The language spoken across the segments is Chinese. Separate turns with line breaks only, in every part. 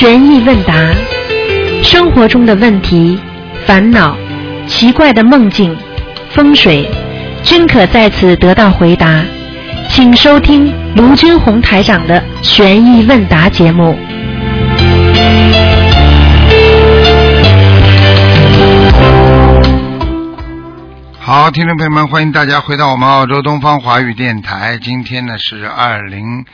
悬疑问答，生活中的问题、烦恼、奇怪的梦境、风水，均可在此得到回答。请收听卢军红台长的悬疑问答节目。
好，听众朋友们，欢迎大家回到我们澳洲东方华语电台。今天呢是二零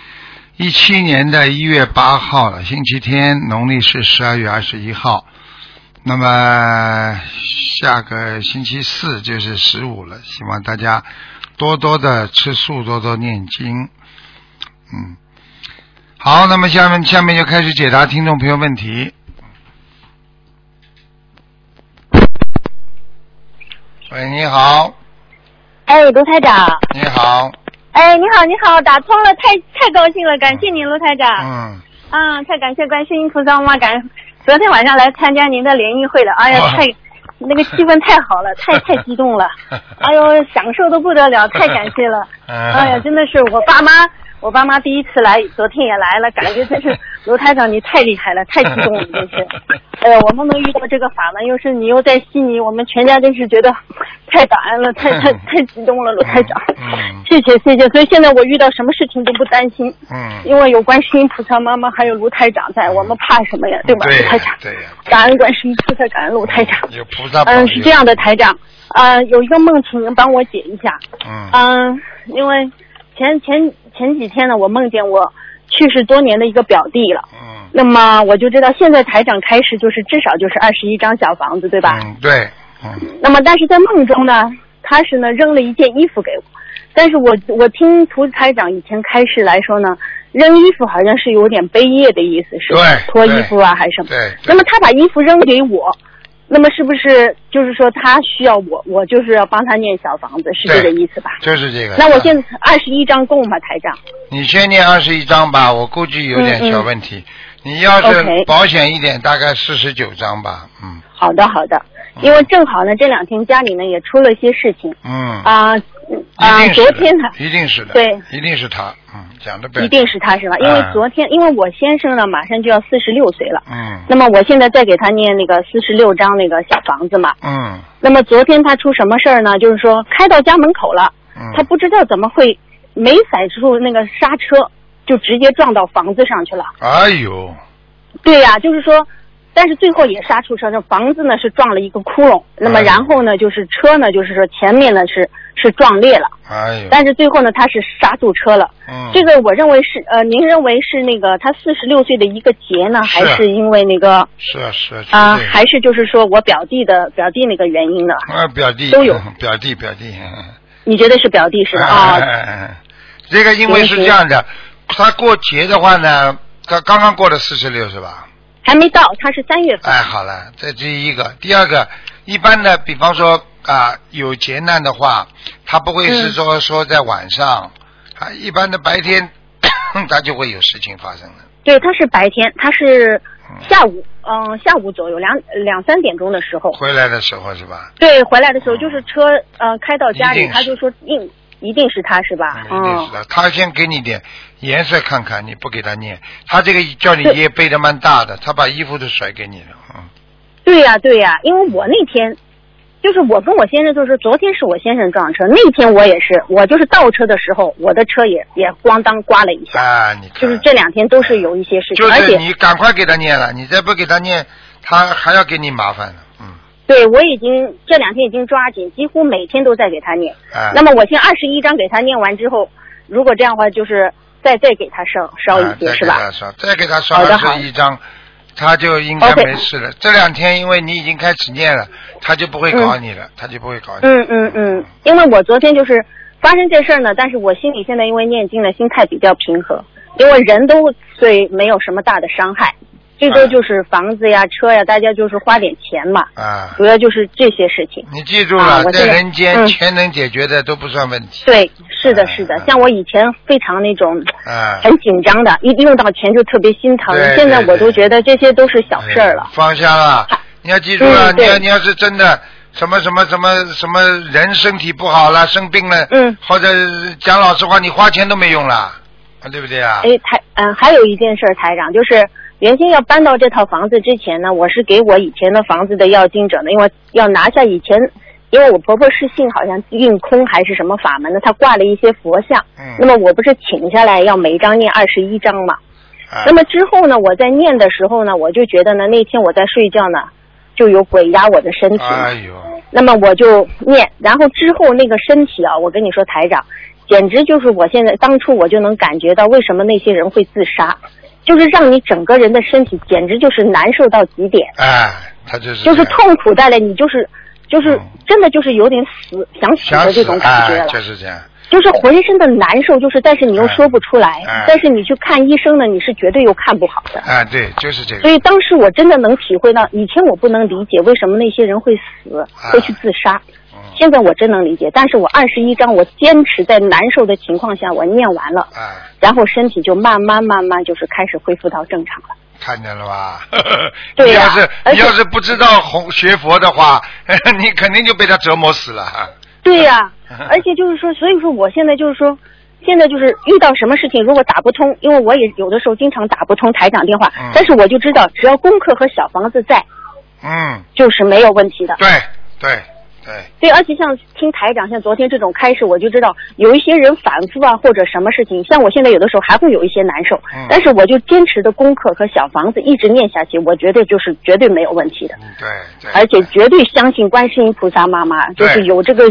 一七年的一月八号了，星期天，农历是十二月二十一号。那么下个星期四就是十五了，希望大家多多的吃素，多多念经。嗯，好，那么下面下面就开始解答听众朋友问题。喂，你好，
哎，卢台长，
你好，
哎，你好，你好，打通了，太太高兴了，感谢您，卢台长。
嗯，
嗯，太感谢观世音菩萨妈，感昨天晚上来参加您的联谊会了，哎呀，
哇
太那个气氛太好了，太太激动了，哎呦，享受的不得了，太感谢了，
嗯。
哎呀，真的是我爸妈，我爸妈第一次来，昨天也来了，感觉真是 卢台长你太厉害了，太激动了，真是，哎呀，我们能遇到这个法门，又是你又在悉尼，我们全家真是觉得太感恩了，太太太激动了，卢台长，
嗯
谢谢谢谢，所以现在我遇到什么事情都不担心，
嗯，
因为有观世音菩萨妈妈，还有卢台长在，我们怕什么呀？对吧？
对
卢台长，
对呀，
感恩观世音菩萨，感恩卢台长。
有菩萨。
嗯，是这样的，台长，呃，有一个梦，请您帮我解一下。
嗯
嗯，因为前前前几天呢，我梦见我去世多年的一个表弟了。
嗯，
那么我就知道，现在台长开始就是至少就是二十一张小房子，对吧？
嗯，对，嗯
那么但是在梦中呢，他是呢扔了一件衣服给我，但是我我听涂台长以前开示来说呢，扔衣服好像是有点悲业的意思，是吧？
对
脱衣服啊还是什么？
对对
那么他把衣服扔给我，那么是不是就是说他需要我，我就是要帮他念小房子，是这个意思吧？
就是这个。
那我现在二十一张够吗，台长？
你先念二十一张吧，我估计有点小问题。你要是保险一点，大概四十九张吧，嗯
好的好的，因为正好呢这两天家里呢也出了一些事情
嗯。
啊嗯啊、昨天呢。
一定是的，
对，
一定是他，嗯，讲的对，
一定是他是吧？因为
嗯
昨天，因为我先生呢马上就要四十六岁了，
嗯
那么我现在在给他念那个四十六张那个小房子嘛。
嗯
那么昨天他出什么事儿呢？就是说开到家门口了，
嗯，
他不知道怎么会没踩住那个刹车，就直接撞到房子上去了。
哎呦，
对呀、就是说，但是最后也刹出车，这房子呢是撞了一个窟窿，那么
哎
然后呢就是车呢就是说前面呢是是撞裂了，
哎呦，
但是最后呢他是刹住车了。
嗯，
这个我认为是呃，您认为是那个他四十六岁的一个劫呢，
是
还是因为那个
是啊是啊，
还是就是说我表弟的表弟那个原因呢？
啊表弟
都有
表弟表弟，
你觉得是表弟是吧？啊、
这个因为是这样的，他过节的话呢，他刚刚过了四十六是吧？
还没到，他是三月份。
哎，好了，这第一个，第二个，一般的，比方说啊，有劫难的话，他不会是
嗯
说、说在晚上，啊，一般的白天 他就会有事情发生了。
对，他是白天，他是下午，嗯、下午左右两两三点钟的时候，
回来的时候是吧？
对，回来的时候就是车呃开到家里，他就说一一定是他是吧？
嗯，一定是
嗯，
的。他先给你点颜色看看，你不给他念，他这个叫你
对
爷背的蛮大的，他把衣服都甩给你了，嗯，
对呀、对呀、因为我那天。就是我跟我先生，就是昨天是我先生撞车，那天我也是，我就是倒车的时候，我的车也也咣当刮了一下，
啊，你，
就是这两天都是有一些事情，而且
就是你赶快给他念了，你再不给他念，他还要给你麻烦呢，嗯，
对我已经这两天已经抓紧，几乎每天都在给他念。
啊，
那么我现在二十一章给他念完之后，如果这样的话，就是再再给他烧烧
啊
一些，
再
是吧？
给他烧，再给他烧二十一张，他就应该没事了。这两天因为你已经开始念了，他就不会搞你了，他就不会搞你。
嗯嗯嗯，因为我昨天就是发生这事儿呢，但是我心里现在因为念经呢，心态比较平和，因为人都对没有什么大的伤害，最多就是房子呀、车呀，大家就是花点钱嘛，
啊，
主要就是这些事情。
你记住了，
啊在
在人间
嗯。
钱能解决的都不算问题。
对，是的，
嗯
是的。
嗯，
像我以前非常那种
啊，
很紧张的，一用到钱就特别心疼，现在我都觉得这些都是小事儿了。
嗯。放下了，你要记住了，
嗯
你要你要是真的什么什么什么什么人身体不好了，生病了，
嗯。
或者讲老实话，你花钱都没用了，啊对不对啊？
哎，台嗯，还有一件事，台长，就是原先要搬到这套房子之前呢，我是给我以前的房子的要经者呢，因为要拿下以前，因为我婆婆是信好像运空还是什么法门的，她挂了一些佛像。
嗯。
那么我不是请下来要每一张念二十一张嘛？
啊
那么之后呢，我在念的时候呢，我就觉得呢，那天我在睡觉呢，就有鬼压我的身体。
哎呦，
那么我就念，然后之后那个身体啊，我跟你说，台长，简直就是我现在当初我就能感觉到为什么那些人会自杀，就是让你整个人的身体简直就是难受到极点，
哎，他就是
就是痛苦带来你就是就是
嗯
真的就是有点死想死的这种感觉
哎
了。
就是这样。
就是浑身的难受，就是但是你又说不出来，
哎
但是你去看医生呢，你是绝对又看不好的。
哎，对，就是这
所。以当时我真的能体会到，以前我不能理解为什么那些人会死，
啊
会去自杀。
嗯
现在我真能理解，但是我二十一章，我坚持在难受的情况下，我念完了，
哎，
然后身体就慢慢慢慢就是开始恢复到正常了。
看见了吧？
对呀
你要是你要是不知道红学佛的话，你肯定就被他折磨死了。
对呀、而且就是说，所以说我现在就是说，现在就是遇到什么事情如果打不通，因为我也有的时候经常打不通台长电话，
嗯
但是我就知道，只要功课和小房子在，
嗯，
就是没有问题的。
对对对，
对，而且像听台长，像昨天这种开始，我就知道有一些人反复啊，或者什么事情，像我现在有的时候还会有一些难受，
嗯
但是我就坚持的功课和小房子一直念下去，我觉得就是绝对没有问题的，
嗯对对。
而且绝对相信观世音菩萨妈妈，就是有这个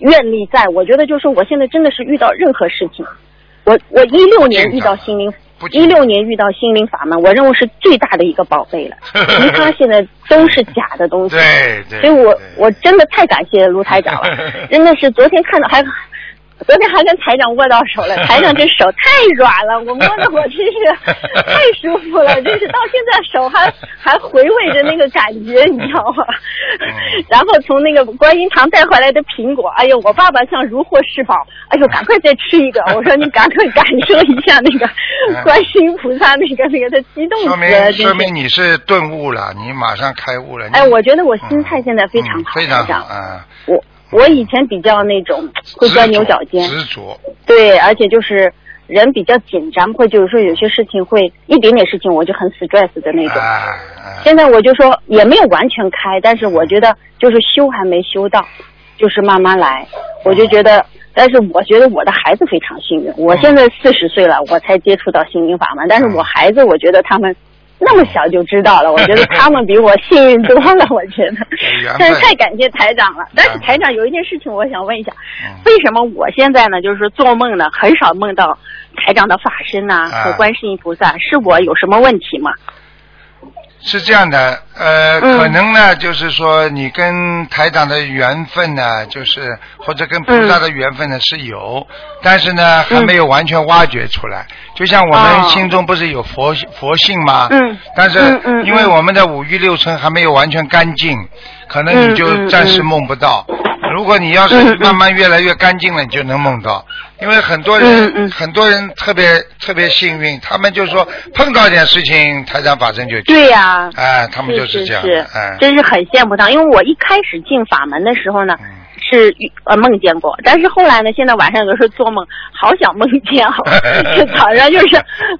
愿力在。我觉得就是我现在真的是遇到任何事情，我我一六年遇到心灵一六年遇到心灵法门，我认为是最大的一个宝贝了，其他现在都是假的东西。
对对。
所以我我真的太感谢卢台长了，真的是昨天看到还。昨天还跟台长握到手了，台长这手太软了，我摸着我真是 太舒服了，真是到现在手还还回味着那个感觉，你知道吗？然后从那个观音堂带回来的苹果，哎呦，我爸爸像如获至宝，哎呦，赶快再吃一个，我说你赶快感受一下那个观音菩萨那个那个的激动
说明你是顿悟了，你马上开悟了。
哎，我觉得我心态现在非常好，
嗯非常好啊。
我我以前比较那种会钻牛角尖，
执着，
对，而且就是人比较紧张，会就是说有些事情会一点点事情我就很 stress 的那种。现在我就说也没有完全开，但是我觉得就是修还没修到，就是慢慢来。我就觉得，但是我觉得我的孩子非常幸运，我现在四十岁了，我才接触到心灵法门，但是我孩子，我觉得他们。那么小就知道了，我觉得他们比我幸运多了。我觉得，但是太感谢台长了。但是台长有一件事情，我想问一下，
嗯
为什么我现在呢，就是说做梦呢，很少梦到台长的法身呐、
啊
和观世音菩萨，是我有什么问题吗？
是这样的，呃，
嗯
可能呢，就是说你跟台长的缘分呢，就是或者跟菩萨的缘分呢是有，但是呢还没有完全挖掘出来。就像我们心中不是有佛佛性吗？
嗯
但是因为我们的五欲六尘还没有完全干净，可能你就暂时
嗯
梦不到。如果你要是慢慢越来越干净了，你就能梦到。因为很多人，很多人特别特别幸运，他们就说碰到一点事情，台长法身就
对呀、
哎，他们
是
就是这样
是真是很羡慕他。因为我一开始进法门的时候呢，
嗯
是呃梦见过，但是后来呢，现在晚上有时候做梦，好想梦见 早上就是，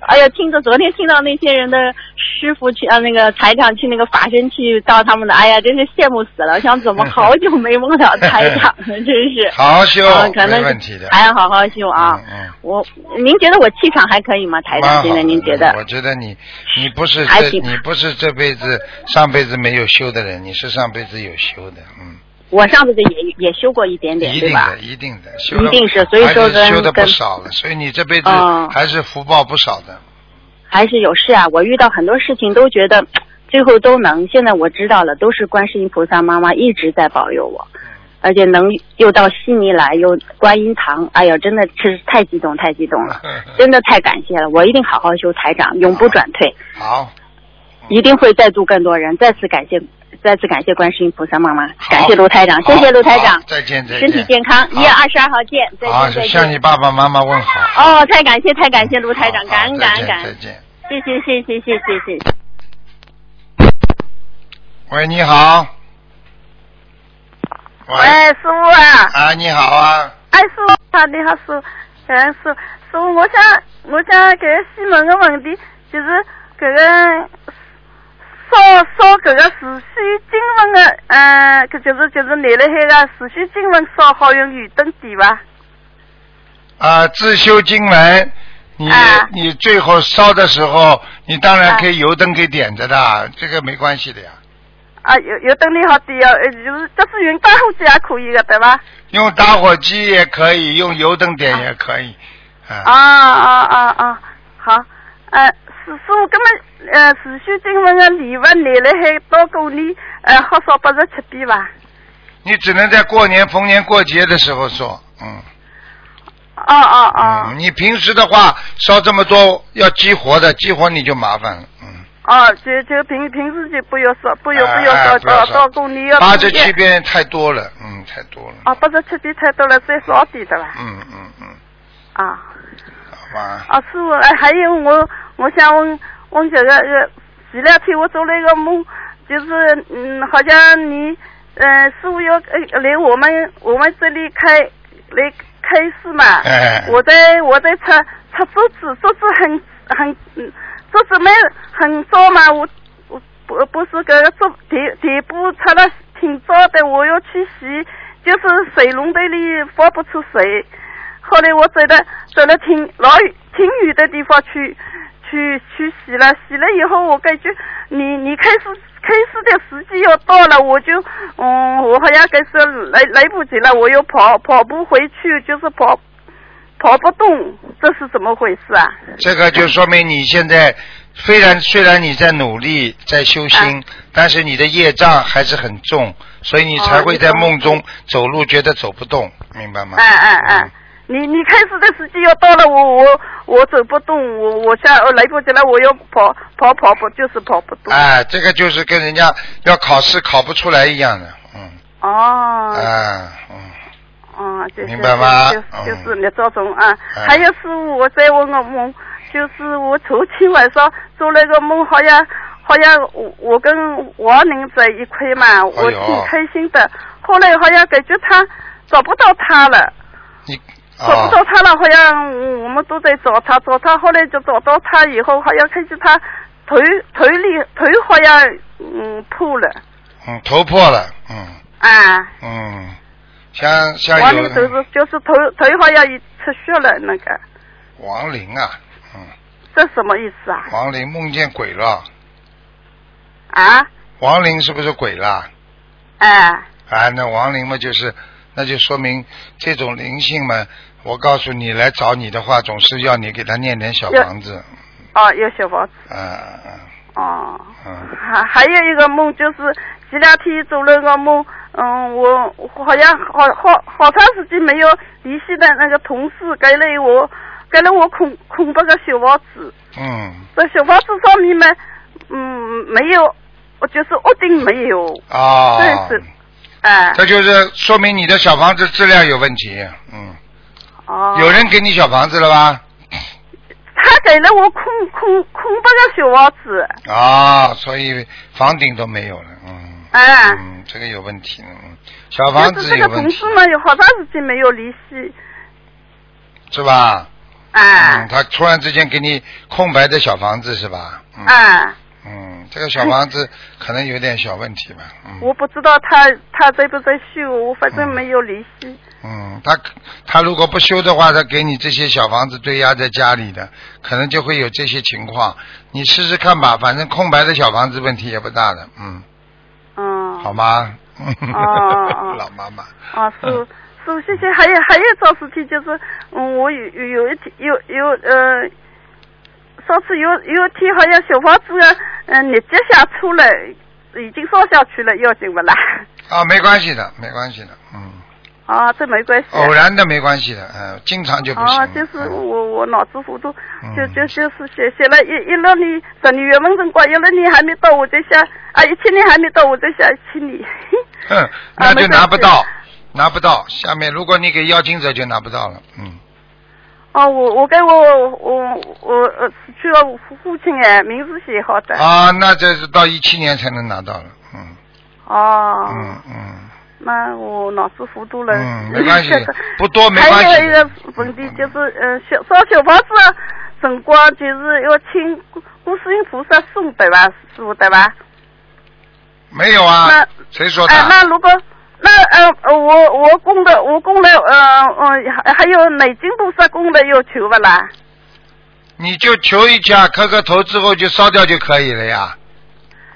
哎呀，听着昨天听到那些人的师傅去啊那个台长去那个法身去到他们的，哎呀，真是羡慕死了。想怎么好久没梦到台长了，真是。
好好修
啊，可能
没问题的。
还要好好修啊。
嗯嗯
我，您觉得我气场还可以吗，台长？现在您觉得？
我觉得你，你不是你不是这辈子上辈子没有修的人，你是上辈子有修的，嗯，
我上次也也修过一点点，
一定的，？一定的，修
一定是所以说跟
修的不少了，所以你这辈子
嗯
还是福报不少的。
还是有事啊。我遇到很多事情都觉得最后都能，现在我知道了，都是观世音菩萨妈妈一直在保佑我，而且能又到悉尼来，又观音堂，哎呀，真的是太激动，太激动了，真的太感谢了。我一定好好修台长，永不转退，
好，
一定会再度更多人。再次感谢，再次感谢观世音菩萨妈妈感谢卢台长谢谢卢台长
再见
身体健康一月二十二号见再见
向你爸爸妈妈问好。
哦太感谢太感谢卢台长感恩感恩感恩
再见。
谢谢谢谢谢谢谢
喂你好。喂。
师傅啊。
啊你好啊。
哎师傅好你好师傅。嗯师师傅我想我想给师问个问题就是这个烧烧搿个持续经文的，嗯，搿就是就是拿了海个持续经文烧好用油灯点伐？
啊，自修经文，你、
啊
你最后烧的时候，你当然可以油灯给点着的，这个没关系的呀。
啊，油油灯你好点哦，呃就是就是用打火机也可以的，对伐？
用打火机也可以，用油灯点也可以。啊。
啊啊啊啊，好，呃，师师傅，根本呃持续经文的礼物拿了还到过年，呃，好少八十七遍吧？
你只能在过年、逢年过节的时候说，嗯。
哦哦哦。
嗯，你平时的话烧这么多要激活的，激活你就麻烦了。嗯。
哦，就就平平时就不要烧，不要
哎
不要烧，到到过年要
八十七遍太多了，嗯，太多了。
哦，八十七遍太多了，再少点的吧？
嗯嗯嗯，
啊。
好吧。
啊，师傅，哎，还有我，我想问问这个，呃，前两天我做了一个梦，就是嗯，好像你，呃，师傅要呃来我们我们这里开来开市嘛，
哎
我在我在擦擦桌子，桌子很很，嗯，桌子没很糟嘛，我我不不是这个桌底底部擦了挺糟的，我要去洗，就是水龙头里发不出水。后来我走到走了挺老远挺远的地方去去去洗了，洗了以后我感觉你你开始开始的时机要到了，我就嗯我好像该说来来不及了，我又跑跑不回去，就是跑跑不动，这是怎么回事啊？
这个就说明你现在虽然虽然你在努力在修心，但是你的业障还是很重，所以你才会在梦中走路觉得走不动，明白吗？
哎哎哎，你你开始的时间要到了，我我我走不动，我我下呃来不及了，我要跑跑跑不就是跑不动。
哎，这个就是跟人家要考试考不出来一样的，嗯，
哦。
啊，嗯，
哦，就是
明白吗
就是你这种啊。
嗯
还有师傅，我再问个梦，就是我昨天晚上做了个梦，好像好像我我跟王宁在一块嘛，我挺开心的。后来好像感觉他找不到他了，
你
找不
啊
到他了，好像我们都在找他，找他，后来就找到他以后，好像看见他腿腿里腿好像嗯破了
嗯，头破了，嗯
啊。
嗯，像像有
王宁就是就是头头好像也出血了那个。
王林啊，嗯，
这什么意思啊？
王林梦见鬼了，
啊？
王林是不是鬼啦？
哎，
啊，那王林嘛，就是，那就说明这种灵性嘛，我告诉你，来找你的话，总是要你给他念点小房子，
哦，有小房子。
啊啊
哦。
嗯
还还有一个梦，就是前两天做了个梦，嗯，我我好像好好好长时间没有联系的那个同事给了我给了我空空白个小房子，
嗯
这小房子上面嘛，嗯，没有，我就是屋顶没有，
啊，
这是，哎，
这就是说明你的小房子质量有问题，嗯，
哦，
有人给你小房子了吧？
他给了我空空空白个小房子，
啊，所以房顶都没有了，嗯，
哎。
嗯，这个有问题，嗯，小房子有问题
这个同事，嘛，有好长时间没有联系，
是吧？
啊
嗯，他突然之间给你空白的小房子是吧？嗯。
啊，
嗯，这个小房子可能有点小问题吧。嗯
我不知道他他在不在修，我反正没有联系。
嗯，他他如果不修的话，他给你这些小房子堆压在家里的，可能就会有这些情况。你试试看吧，反正空白的小房子问题也不大的，嗯，
嗯。
好吗？
哦
老妈妈。
啊，是。是，谢谢。还有还有一桩事情就是，嗯，我有有有一天有有呃，上次有有一天好像小房子的嗯日节下出了，已经烧下去了，要紧不啦？
啊，没关系的，没关系的，嗯，
啊，这没关系。
偶然的没关系的，嗯、经常就不行。
啊，就是
嗯
我我脑子糊涂，
嗯
就就就是写写了一一六年十二月份辰光，一六年还没到，我在想啊，一七年还没到，我在想一七年。
嗯，那就拿不到，拿不到。下面如果你给邀请者就拿不到了，嗯，
哦，我我给我我我呃死去了父父亲哎，名字写好的。
啊，那这是到一七年才能拿到了，嗯
哦。
嗯嗯。
那我脑子糊涂了。
嗯没关系 不多没关系
还有一个问题就是，呃，小烧小房子的辰光就是要请观世音菩萨送对吧，师傅对吧？
没有啊
那？
谁说的？
哎、那如果那呃呃我我供的我供的呃呃还还有内经菩萨供的要求不啦？
你就求一下，磕个头之后就烧掉就可以了呀。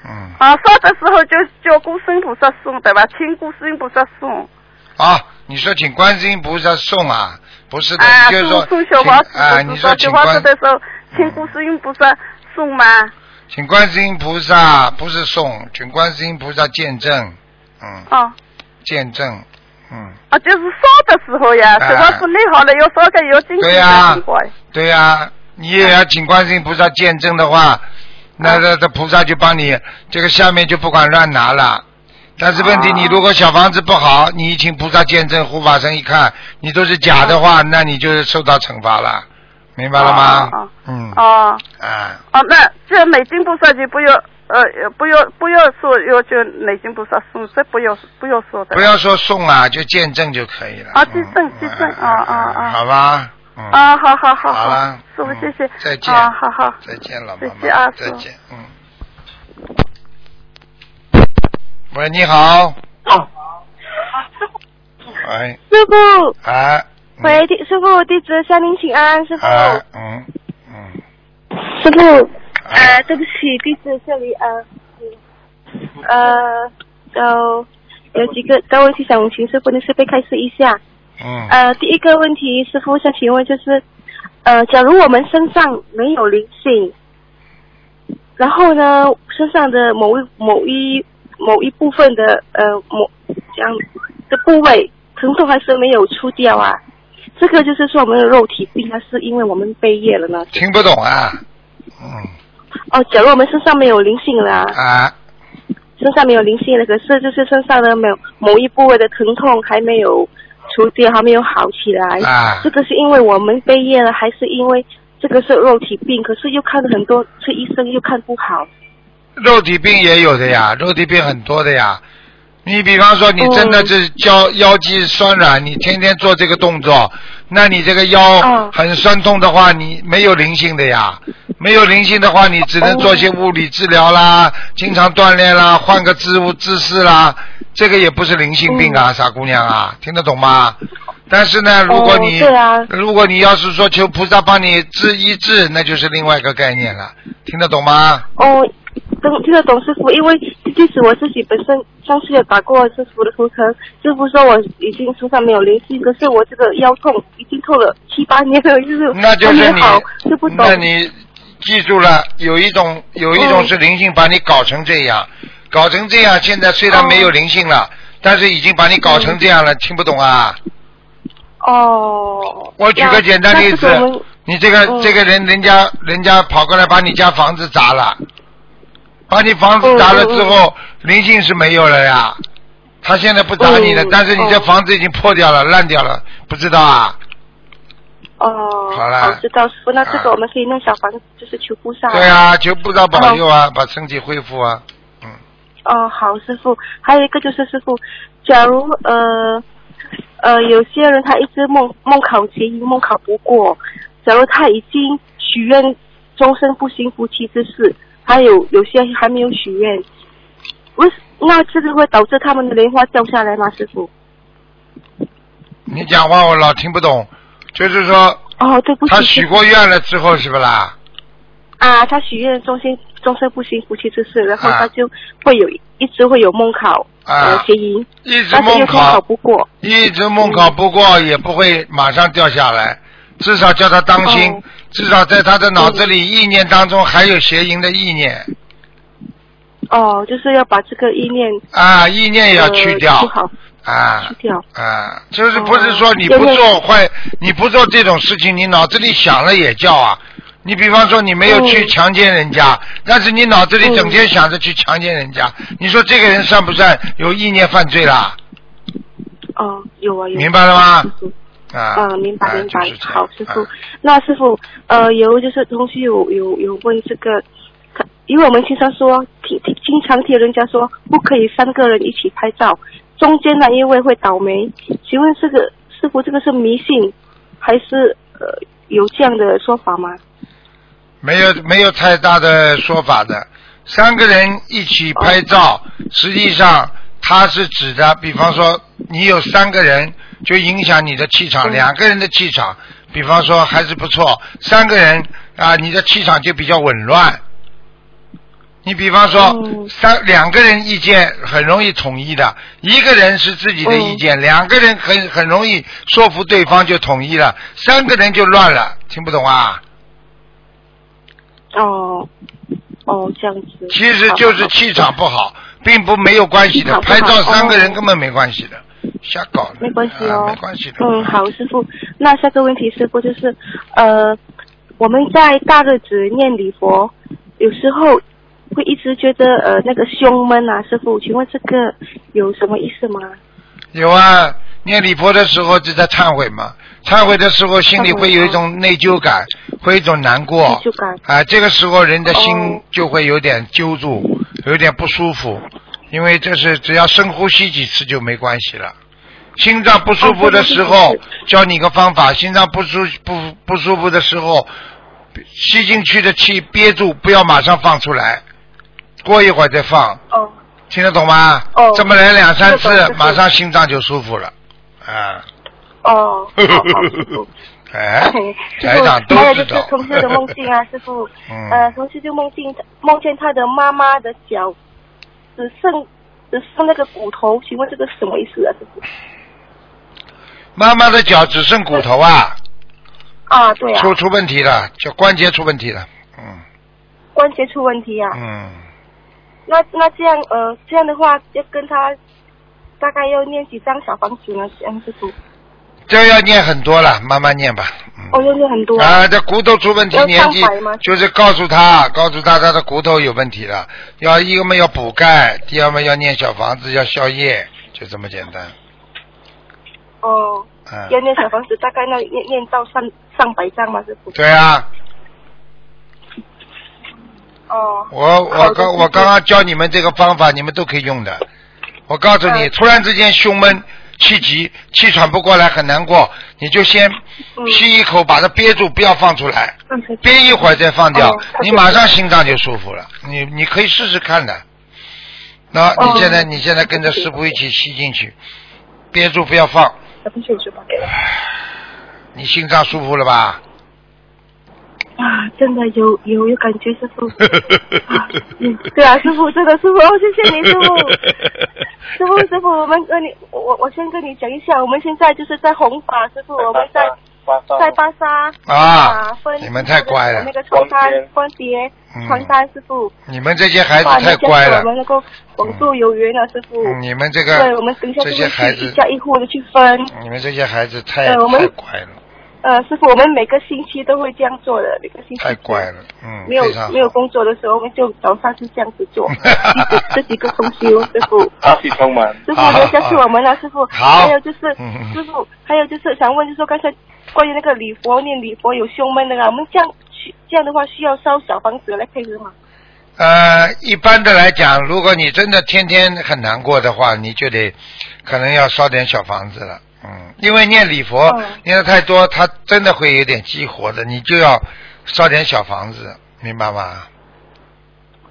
嗯，
啊，烧的时候就叫观世音菩萨送对吧？请观世音菩萨送。
啊，你说请观世音菩萨送啊？不是的，
啊，
就是说
送送小房子
请啊，你说请
小
观
的时候，请观世音菩萨送吗？
请观世音菩萨不是送，请观世音菩萨见证，嗯，
哦。
见证，嗯，
啊，就是烧的时候呀，
哎。
小房子立好了要烧个要精
对呀。对呀、你也要请观世音菩萨见证的话，那那这菩萨就帮你这个下面就不管乱拿了。但是问题，
哦
你如果小房子不好，你一请菩萨见证，护法神一看你都是假的话，那你就受到惩罚了，明白了吗？
哦
嗯，
哦
啊，
哦，那这每经菩萨就不要呃呃不要不要说要叫内经菩萨送，这不要不要说的。
不要说送啊，就见证就可以了。
啊见证
嗯
见证
嗯
啊啊啊
好吧，嗯，
啊，好好好
好了
师傅
嗯
谢谢。
再见
啊，好好。
再见，老
再
妈
见啊师傅
妈再见，嗯。喂，你好。喂，
师傅，
哎。嗯
喂，弟师傅，弟子向您请安，师傅，
啊，嗯嗯，
师傅，
哎
呃，对不起，弟子这里呃，呃，有有几个个问题想请师傅的是被开示一下。
嗯，
呃，第一个问题，师傅想请问就是，呃，假如我们身上没有灵性，然后呢，身上的某一某一某一部分的呃某这样的部位疼痛还是没有出掉啊？这个就是说我们的肉体病，还是因为我们被业了呢？
听不懂啊，嗯，
哦，假如我们身上没有灵性了啊，
啊，
身上没有灵性了，可是就是身上的某某一部位的疼痛还没有除掉，还没有好起来。
啊
这个是因为我们被业了，还是因为这个是肉体病？可是又看了很多次医生，又看不好。
肉体病也有的呀，肉体病很多的呀。你比方说，你真的是腰、腰肌酸软，你天天做这个动作，那你这个腰
嗯
很酸痛的话，你没有灵性的呀。没有灵性的话，你只能做些物理治疗啦，经常锻炼啦，换个姿物姿势啦，这个也不是灵性病啊，傻姑娘啊，听得懂吗？但是呢，如果你、
哦啊
如果你要是说求菩萨帮你治医治，那就是另外一个概念了，听得懂吗？
哦，懂听得懂师傅，因为即使我自己本身上次有打过师傅的图腾，师傅说我已经身上没有灵性，可是我这个腰痛已经痛了七八年了，就是
那就是你。那你记住了，有一种有一种是灵性把你搞成这样，搞成这样，现在虽然没有灵性了，但是已经把你搞成这样了，听不懂啊？
哦，
我举个简单例子你这个、
嗯
这个人，人家人家跑过来把你家房子砸了，把你房子砸了之后，灵性是没有了呀。他现在不砸你了，
嗯
但是你这
哦
房子已经破掉了、烂掉了，不知道啊？
哦，
好了
知道师傅，那这
啊
个我们可以弄小房子，就是求菩萨。
对啊，求菩萨保佑啊，把身体恢复啊。嗯，
哦，好，师傅。还有一个就是师傅，假如呃呃有些人他一直梦梦考前一，梦考不过，假如他已经许愿终身不幸夫妻之事，还有有些还没有许愿，为那这个会导致他们的莲花掉下来吗？师傅？
你讲话我老听不懂，就是说
哦，对不起。
他许过愿了之后是不啦？
啊，他许愿终身终身不幸夫妻之事，然后
啊
他就会有一直会有梦考呃
啊
结姻，
一直梦
考
考
不过。
一直梦考不过也不会马上掉下来，至少叫他当心，
哦
至少在他的脑子里意念当中还有邪淫的意念
哦，就是要把这个意念
啊，意念也要去掉
好
啊
去掉。
啊，就是不是说你
哦
不做坏，你不做这种事情，你脑子里想了也叫啊。你比方说你没有去
嗯
强奸人家，但是你脑子里整天想着去强奸人家，你说这个人算不算有意念犯罪啦？
哦，有啊有啊。
明白了吗啊，
嗯，明白
啊
明白
就是。
好，师傅
啊。
那师傅，呃，有就是同学有有有问这个，可因为我们经常说，听听经常听人家说，不可以三个人一起拍照，中间那一位会倒霉。请问这个师傅，这个是迷信，还是呃有这样的说法吗？
没有没有太大的说法的。三个人一起拍照，实际上它是指的，比方说你有三个人，就影响你的气场，
嗯
两个人的气场，比方说还是不错，三个人啊，你的气场就比较紊乱。你比方说
嗯
三两个人意见很容易统一的，一个人是自己的意
嗯
见，两个人很很容易说服对方就统一了，三个人就乱了，听不懂啊？
哦哦，这样子。
其实就是气场不好，并不没有关系的。拍照三个人
哦
根本没关系的，瞎搞的。
没关系哦，
啊没关系的。
嗯，好，师傅。那下个问题，师傅就是，呃，我们在大日子念礼佛，有时候会一直觉得呃那个胸闷啊，师傅，请问这个有什么意思吗？
有啊，念礼佛的时候就在忏悔嘛，忏悔的时候心里会有一种内疚感，会有一种难过。
内疚感
啊，这个时候人的心
哦
就会有点揪住，有点不舒服，因为这是只要深呼吸几次就没关系了。心脏不舒服的时候教你个方法，心脏不舒不不舒服的时候，吸进去的气憋住，不要马上放出来，过一会儿再放，
哦。
听得懂吗？
哦。
这么来两三次马上心脏就舒服了，啊，
哦。
哎，
师
台长
傅，还有就是。同事的梦境啊，师傅，
嗯。
呃，同事就梦境梦见他的妈妈的脚只剩只剩那个骨头，请问这个是什么意思啊，师傅？
妈妈的脚只剩骨头啊，
啊，对啊，
出出问题了，就关节出问题了，嗯。
关节出问题啊。
嗯，
那那这样呃，这样的话要跟他大概要念几张小房子呢？这样子读，
这要念很多了，慢慢念吧。嗯。
哦，要念很多。
啊，这骨头出问题，
要
年纪就是告诉他，告诉他他的骨头有问题了，要一个嘛要补钙，第二嘛要念小房子，要消夜，就这么简单。
哦，
嗯，
要念小房子，大概那念念到上上百张吗？师傅？
对啊，
哦，
我我刚我刚刚教你们这个方法，你们都可以用的。我告诉你，
嗯。
突然之间胸闷、气急、气喘不过来，很难过，你就先
嗯。
吸一口，把它憋住，不要放出来，憋一会儿再放掉
哦，
你马上心脏就舒服了。你你可以试试看的。那
哦
你现在你现在跟着师傅一起吸进去，憋住不要放，你心脏舒服了吧？
啊，真的有有有感觉，师 傅。啊嗯，对啊，师傅，真的师傅，哦，谢谢你，师傅。师傅，师傅，我们跟你，我我我先跟你讲一下，我们现在就是在弘法，师傅，我们在在巴沙
啊
分
你们太乖了。
那个床单、光碟
嗯、
传单，师傅。
你们这些孩子太乖了。
我，们能够广度有缘了，师傅。
嗯你们这个
对，我们等一下
这些孩子
一家一户的去分。
你们这些孩子太
呃我们
太乖了，
呃，师傅，我们每个星期都会这样做的，每个星期
太乖了，嗯，
没有没有工作的时候，我们就早上是这样子做，这几个同修，师傅。
阿弥充满。
师傅留下是我们了，师傅。
好。
还有就是师傅，还有就是想问，就是说刚才关于那个礼佛念礼佛有胸闷的啊，我们这样需这样的话需要烧小房子来配合吗？
呃，一般的来讲，如果你真的天天很难过的话，你就得可能要烧点小房子了，嗯，因为念礼佛、
嗯
念的太多，它真的会有点激活的，你就要烧点小房子，明白吗？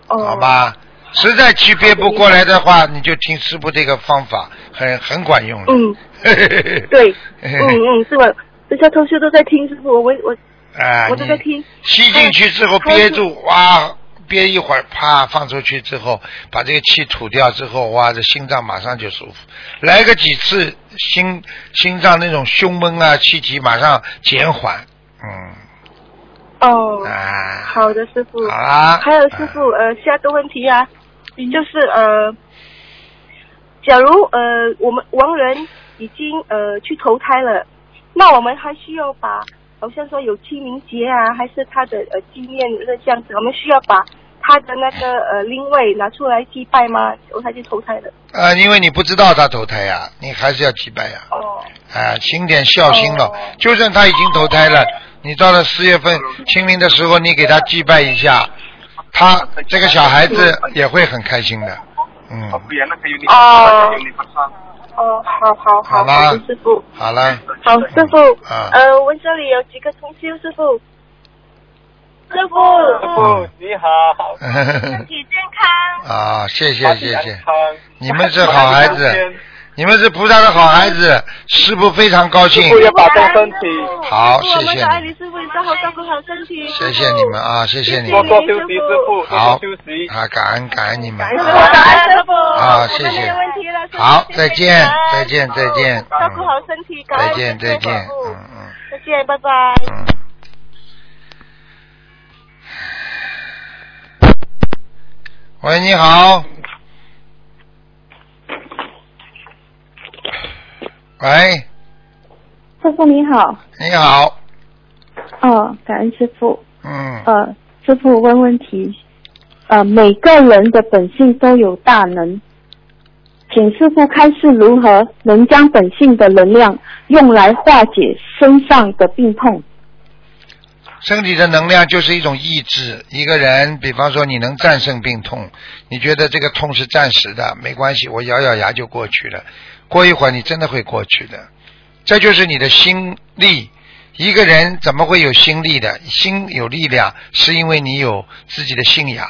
哦。
好。吧，实在区别不过来的话，你就听师傅这个方法，很很管用的。
嗯，对，嗯嗯，是吧？这些同学都在听，师傅，我我
啊，
我都在听。
吸进去之后憋住，哇，憋一会儿，啪放出去之后，把这个气吐掉之后，哇，这心脏马上就舒服。来个几次，心心脏那种胸闷啊、气急马上减缓，嗯。
哦。
啊，
好的，师傅。
好啦
还有师傅，呃，下个问题啊，就是呃，假如呃我们亡人已经呃去投胎了，那我们还需要把，好像说有清明节啊，还是他的呃纪念日这样子，我们需要把他的那个呃灵位拿出来祭拜吗？我他就投胎的。
呃，因为你不知道他投胎呀、你还是要祭拜呀、
哦。
啊，行点孝心了。
哦
就算他已经投胎了，你到了四月份清明的时候，你给他祭拜一下，他这个小孩子也会很开心的。嗯，
哦。哦，好好好，
好吧
好的师傅。
好嘞，
好，师傅，
啊。
呃，我们这里有几个同修师傅，师傅，
师傅你好，
身体健康。
啊，谢谢谢谢。你们是好孩子，你们是菩萨的好孩子，师傅非常高兴
师。傅要保重身体，
好，谢
我们
谢你，
的爱你师傅，你照好照顾好身体。
谢谢你们啊，谢谢你们，
多多休息，师傅
好
休息。
啊，感恩感恩你们，
师傅，感恩师傅。
啊谢谢好，再见再见再见，
照顾好身体，感恩
再见再见，嗯嗯
再见，拜拜。
嗯。喂，你好。喂，
师傅你好，
你好，
哦，感恩师傅。
嗯，
呃，师傅问问题，呃，每个人的本性都有大能，请师傅开示如何能将本性的能量用来化解身上的病痛。
身体的能量就是一种意志。一个人，比方说你能战胜病痛，你觉得这个痛是暂时的，没关系，我咬咬牙就过去了。过一会儿你真的会过去的，这就是你的心力。一个人怎么会有心力的？心有力量，是因为你有自己的信仰。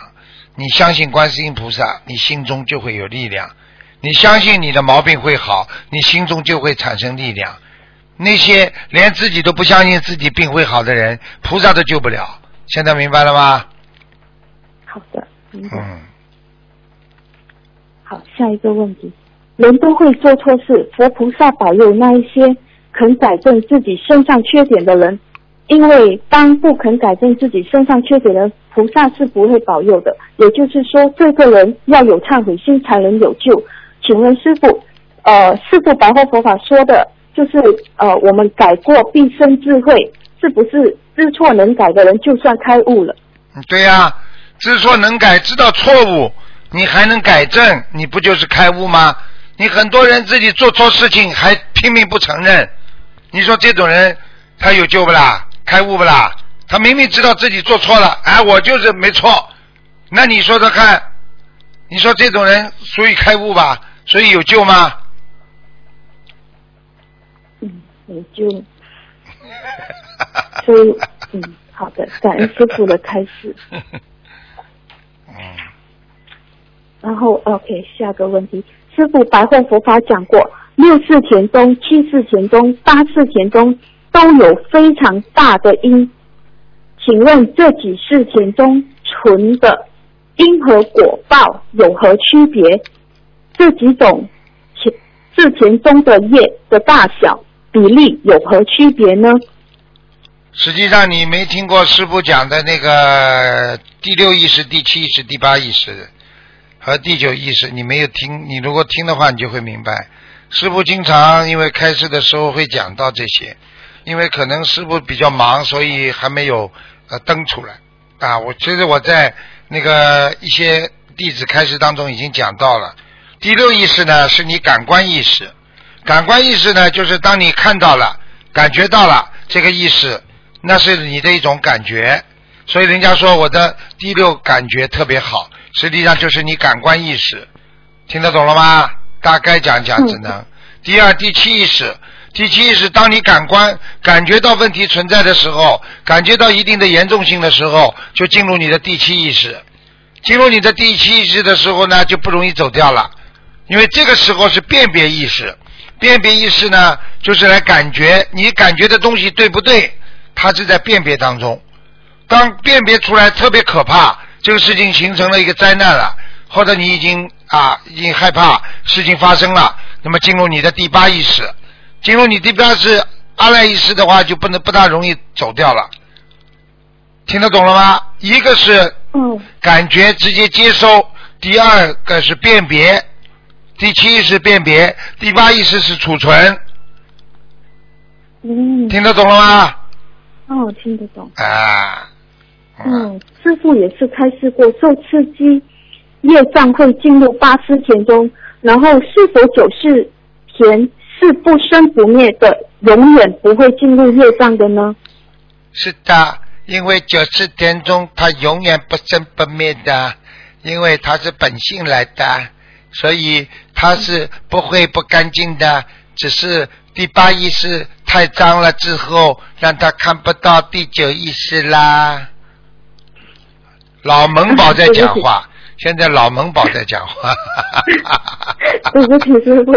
你相信观世音菩萨，你心中就会有力量。你相信你的毛病会好，你心中就会产生力量。那些连自己都不相信自己病会好的人，菩萨都救不了。现在明白了吗？
好的，明白。
嗯，
好，下一个问题，人都会做错事，佛菩萨保佑那一些肯改正自己身上缺点的人，因为当不肯改正自己身上缺点的，菩萨是不会保佑的。也就是说，这个人要有忏悔心才能有救。请问师傅，呃，师傅白话佛法说的，就是呃，我们改过必生智慧，是不是知错能改的人就算开悟了？
对呀、知错能改，知道错误，你还能改正，你不就是开悟吗？你很多人自己做错事情还拼命不承认，你说这种人他有救不啦？开悟不啦？他明明知道自己做错了，哎，我就是没错，那你说说看，你说这种人属于开悟吧？所以有救吗？
嗯，有救。所以，嗯，好的，感恩师傅的开示。
嗯，
然后，OK，下个问题，师傅白话佛法讲过，六世田中、七世田中、八世田中都有非常大的因。请问这几世田中存的因和果报有何区别？这几种前世田中的业的大小比例有何区别呢？
实际上你没听过师傅讲的那个第六意识、第七意识、第八意识和第九意识，你没有听。你如果听的话，你就会明白。师傅经常因为开示的时候会讲到这些，因为可能师傅比较忙，所以还没有呃登出来啊。我其实我在那个一些弟子开示当中已经讲到了。第六意识呢，是你感官意识，感官意识呢，就是当你看到了、感觉到了这个意识，那是你的一种感觉。所以人家说我的第六感觉特别好，实际上就是你感官意识。听得懂了吗？大概讲讲只能。第二，第七意识，第七意识，当你感官感觉到问题存在的时候，感觉到一定的严重性的时候，就进入你的第七意识。进入你的第七意识的时候呢，就不容易走掉了，因为这个时候是辨别意识。辨别意识呢，就是来感觉你感觉的东西对不对，它是在辨别当中。当辨别出来特别可怕，这个事情形成了一个灾难了，或者你已经啊已经害怕事情发生了，那么进入你的第八意识，进入你第八是阿赖意识的话，就不能不大容易走掉了。听得懂了吗？一个是
嗯
感觉直接接收，第二个是辨别，第七意识辨别，第八意识是储存，
嗯，
听得懂了吗？
哦，听得懂。
啊，
嗯，师傅也是开示过，受刺激业障会进入八识田中，然后是否九世田是不生不灭的，永远不会进入业障的呢？
是的，因为九次田中它永远不生不灭的，因为它是本性来的，所以它是不会不干净的，只是第八意识太脏了之后，让他看不到第九意识啦。老萌宝在讲话，现在老萌宝在讲话。
对不起师傅。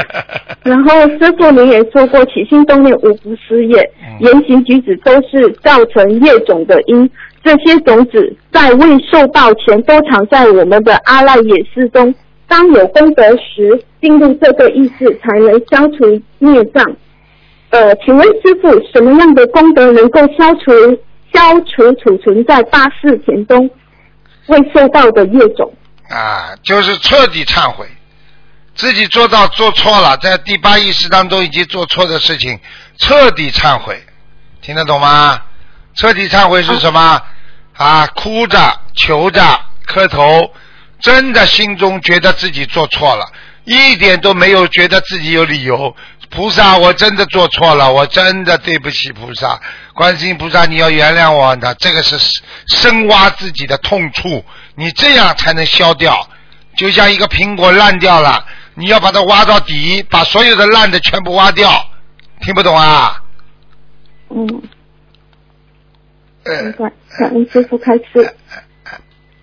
然后师傅您也说过，起心动念无不是业，
嗯
言行举止都是造成业种的因。这些种子在未受报前，都藏在我们的阿赖耶识中。当有功德时，进入这个意识，才能消除孽障。呃，请问师傅，什么样的功德能够消除消除储存在八世田中未受到的业种？
啊，就是彻底忏悔，自己做到做错了，在第八意识当中已经做错的事情，彻底忏悔，听得懂吗？彻底忏悔是什么？啊，哭着求着磕头，真的心中觉得自己做错了，一点都没有觉得自己有理由。菩萨，我真的做错了，我真的对不起菩萨，观世音菩萨，你要原谅我的，这个是深挖自己的痛处，你这样才能消掉。就像一个苹果烂掉了，你要把它挖到底，把所有的烂的全部挖掉。听不懂啊？
嗯，
呃
明白。感恩师傅开示。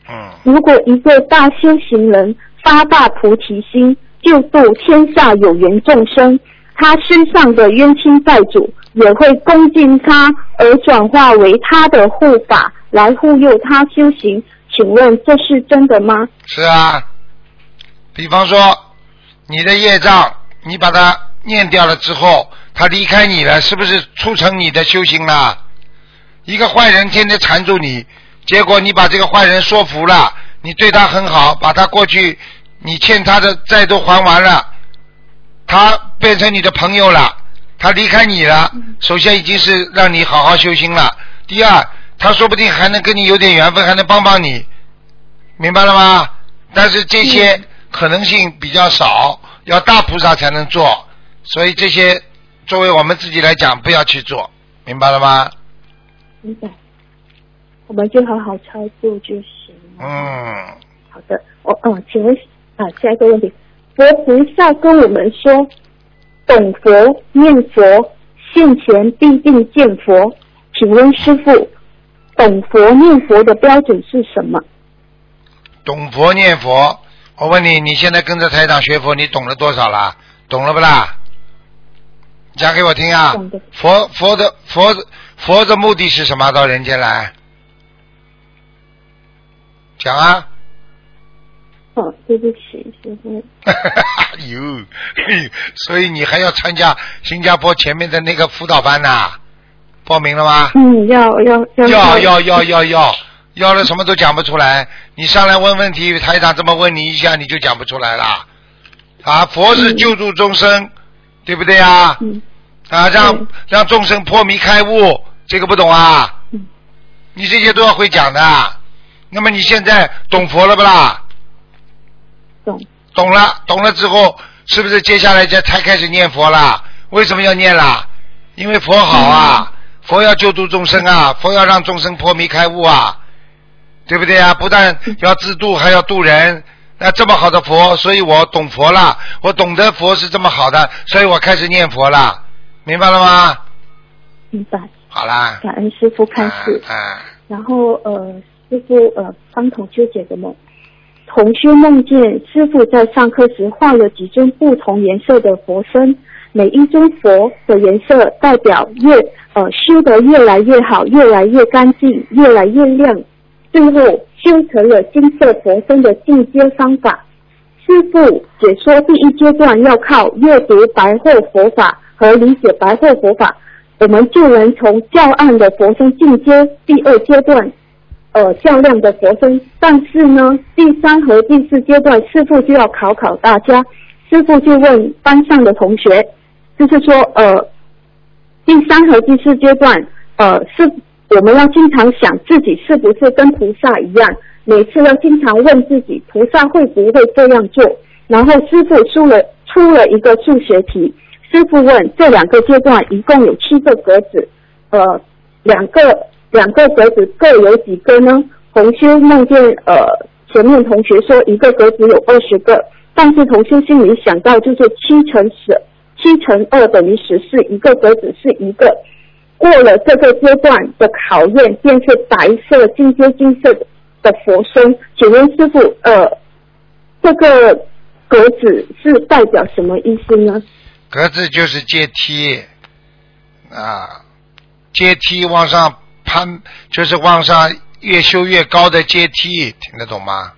嗯，
如果一个大修行人发大菩提心，救度天下有缘众生，他身上的冤亲债主也会恭敬他，而转化为他的护法来护佑他修行。请问这是真的吗？
是啊。比方说，你的业障，你把它念掉了之后，他离开你了，是不是促成你的修行了？一个坏人天天缠住你，结果你把这个坏人说服了，你对他很好，把他过去你欠他的债都还完了，他变成你的朋友了，他离开你了，首先已经是让你好好修心了。第二，他说不定还能跟你有点缘分，还能帮帮你，明白了吗？但是这些可能性比较少，要大菩萨才能做，所以这些作为我们自己来讲，不要去做，明白了吗？
明白。我们就好好操作就行。
嗯，
好的，我嗯，请问啊，下一个问题，佛菩萨跟我们说，懂佛念佛，现前必定见佛。请问师傅，懂佛念佛的标准是什么？
懂佛念佛，我问你，你现在跟着台长学佛，你懂了多少了？懂了不啦？讲给我听啊！佛佛的佛佛的目的是什么？到人间来，讲啊！
哦，对不起，师傅。
哟，所以你还要参加新加坡前面的那个辅导班呐、报名了吗？
嗯，要要要
要要要要要要了，什么都讲不出来。你上来问问题，台长这么问你一下，你就讲不出来了。啊，佛是救助众生，对不对啊？
嗯
啊，让让众生破迷开悟，这个不懂啊？
嗯
你这些都要会讲的。那么你现在懂佛了不啦？
懂
懂了，懂了之后，是不是接下来才才开始念佛啦？为什么要念啦？因为佛好啊，佛要救度众生啊，佛要让众生破迷开悟啊，对不对啊？不但要自度，还要度人。那这么好的佛，所以我懂佛了，我懂得佛是这么好的，所以我开始念佛了，明白了吗？
明白，
好啦，
感恩师傅开示。
啊啊
然后呃，师傅呃帮同修解个梦，同修梦见师傅在上课时画了几尊不同颜色的佛身，每一尊佛的颜色代表越呃修得越来越好，越来越干净，越来越亮，最后修成了金色佛身的进阶方法。师傅解说第一阶段要靠阅读白话佛法和理解白话佛法，我们就能从较暗的佛身进阶第二阶段，呃较亮的佛身。但是呢，第三和第四阶段，师傅就要考考大家。师傅就问班上的同学，就是说，呃，第三和第四阶段，呃，是我们要经常想自己是不是跟菩萨一样，每次要经常问自己，菩萨会不会这样做？然后师傅出了出了一个数学题，师傅问这两个阶段一共有七个格子，呃，两个两个格子各有几个呢？同修梦见呃前面同学说一个格子有二十个，但是同修心里想到就是七乘十，七乘二等于十四，一个格子是一个。过了这个阶段的考验，便是白色、进阶金色的的佛身，请问师傅，呃，这个格子是代表什么意思呢？
格子就是阶梯啊，阶梯往上攀，就是往上越修越高的阶梯，听得懂吗？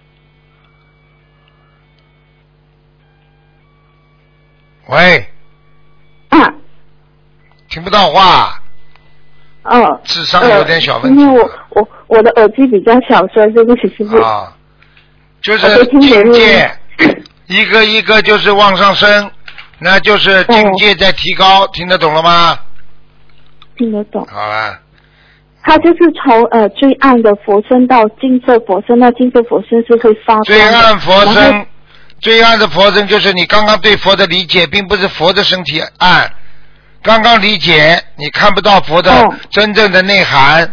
喂，
啊，
听不到话，
哦，
智商有点小问题
因为我我我的耳机比较小，所以对不起师傅。
啊，就是境界，一个一个就是往上升，那就是境界在提高，听得懂了吗？
听得懂。
好了，
它就是从呃最暗的佛身到金色佛身，那金色佛身是会发光。
最暗佛身，最暗的佛身就是你刚刚对佛的理解，并不是佛的身体暗。刚刚理解，你看不到佛的
哦
真正的内涵，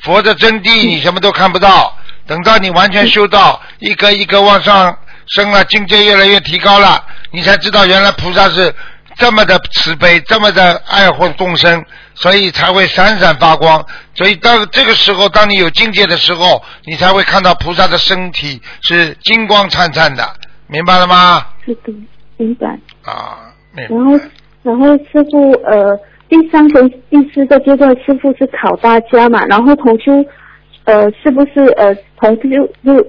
佛的真谛你什么都看不到。等到你完全修到一个一个往上升了，境界越来越提高了，你才知道原来菩萨是这么的慈悲，这么的爱护众生，所以才会闪闪发光。所以到这个时候，当你有境界的时候，你才会看到菩萨的身体是金光灿灿的，明白了吗？
是的，明白。
啊，明白
然后然后师傅呃第三个第四个阶段，师傅是考大家嘛，然后同修呃是不是呃同修就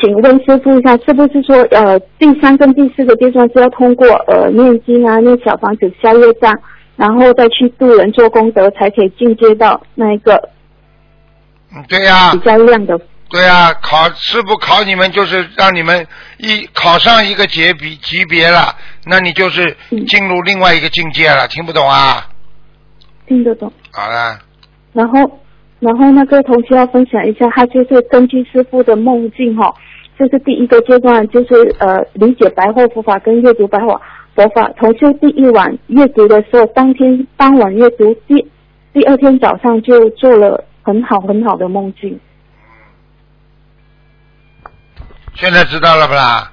请问师傅一下，是不是说呃第三跟第四个阶段是要通过呃念经啊、念小房子消业障，然后再去度人做功德，才可以进阶到那一个
嗯对呀、
比较亮的
对呀、考师傅考你们就是让你们一考上一个级别级别了，那你就是
嗯
进入另外一个境界了，听不懂啊？
听得懂。
好了，
然后，然后那个同学要分享一下，他就是根据师傅的梦境哈、这是第一个阶段，就是呃理解白话佛法跟阅读白话佛法。同修第一晚阅读的时候，当天当晚阅读，第第二天早上就做了很好很好的梦境。
现在知道了不啦？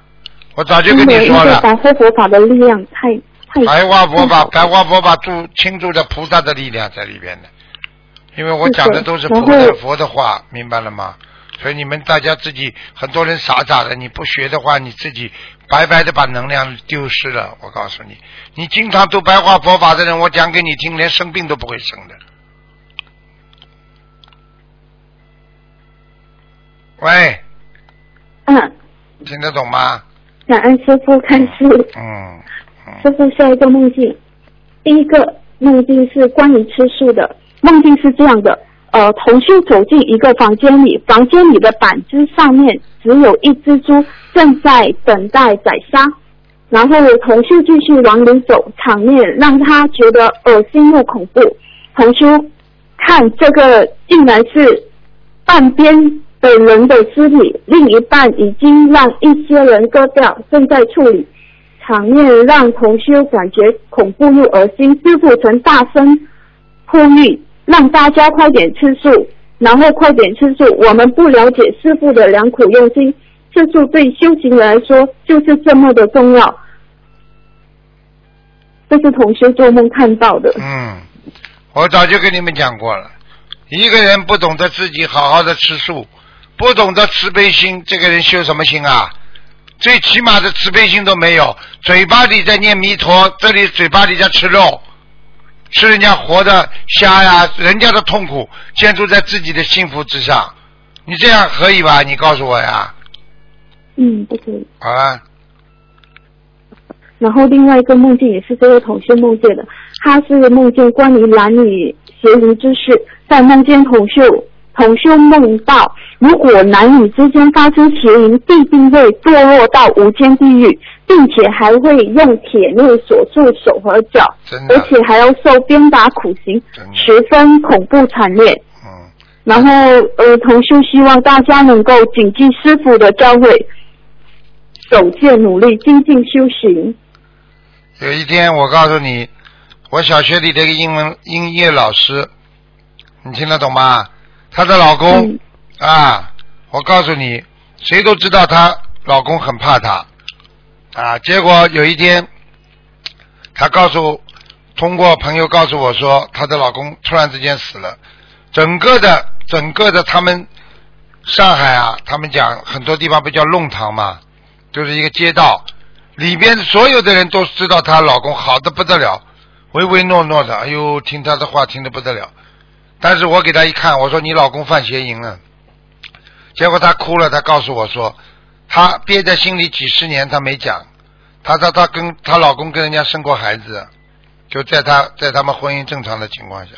我早就跟你说了，
白话佛法的力量太太
白话佛法，白话佛法注倾注着菩萨的力量在里边的，因为我讲的都是
然
佛的佛的话，明白了吗？所以你们大家自己很多人傻傻的，你不学的话，你自己白白的把能量丢失了。我告诉你，你经常读白话佛法的人，我讲给你听，连生病都不会生的。喂，
嗯，
听得懂吗？
感恩师傅看书。
嗯嗯
师傅下一个梦境，第一个梦境是关于吃素的。梦境是这样的，呃，同修走进一个房间里，房间里的板子上面只有一只猪正在等待宰杀。然后同修继续往里走，场面让他觉得恶心又恐怖。同修看这个竟然是半边的人的尸体，另一半已经让一些人割掉，正在处理。场面让同修感觉恐怖又恶心。师傅曾大声呼吁，让大家快点吃素，然后快点吃素。我们不了解师傅的良苦用心，吃素对修行人来说就是这么的重要。这是同修做梦看到的。
嗯，我早就跟你们讲过了，一个人不懂得自己好好的吃素，不懂得慈悲心，这个人修什么心啊？最起码的慈悲心都没有，嘴巴里在念弥陀，这里嘴巴里在吃肉，吃人家活的虾呀，人家的痛苦建筑在自己的幸福之上，你这样可以吧？你告诉我呀，
嗯，不可以。
好了，
然后另外一个梦境也是这个同学梦见的，他是梦见关于男女邪淫之事，在梦见同修同修梦到，如果男女之间发生邪淫，必定会堕落到无间地狱，并且还会用铁链锁住手和脚，而且还要受鞭打苦刑，十分恐怖惨烈。
嗯，
然后呃，同修希望大家能够谨记师傅的教诲，守戒努力，精进修行。
有一天我告诉你，我小学里的一个英文音乐老师，你听得懂吗？她的老公、
嗯
啊，我告诉你，谁都知道她老公很怕她啊。结果有一天，她告诉通过朋友告诉我说，她的老公突然之间死了，整个的整个的他们上海啊，他们讲很多地方不叫弄堂嘛，就是一个街道，里边所有的人都知道她老公好的不得了，唯唯诺诺的，哎呦，听她的话听得不得了。但是我给她一看，我说你老公犯邪淫了，结果她哭了，她告诉我说，她憋在心里几十年，她没讲，她说她跟她老公跟人家生过孩子，就在她在他们婚姻正常的情况下，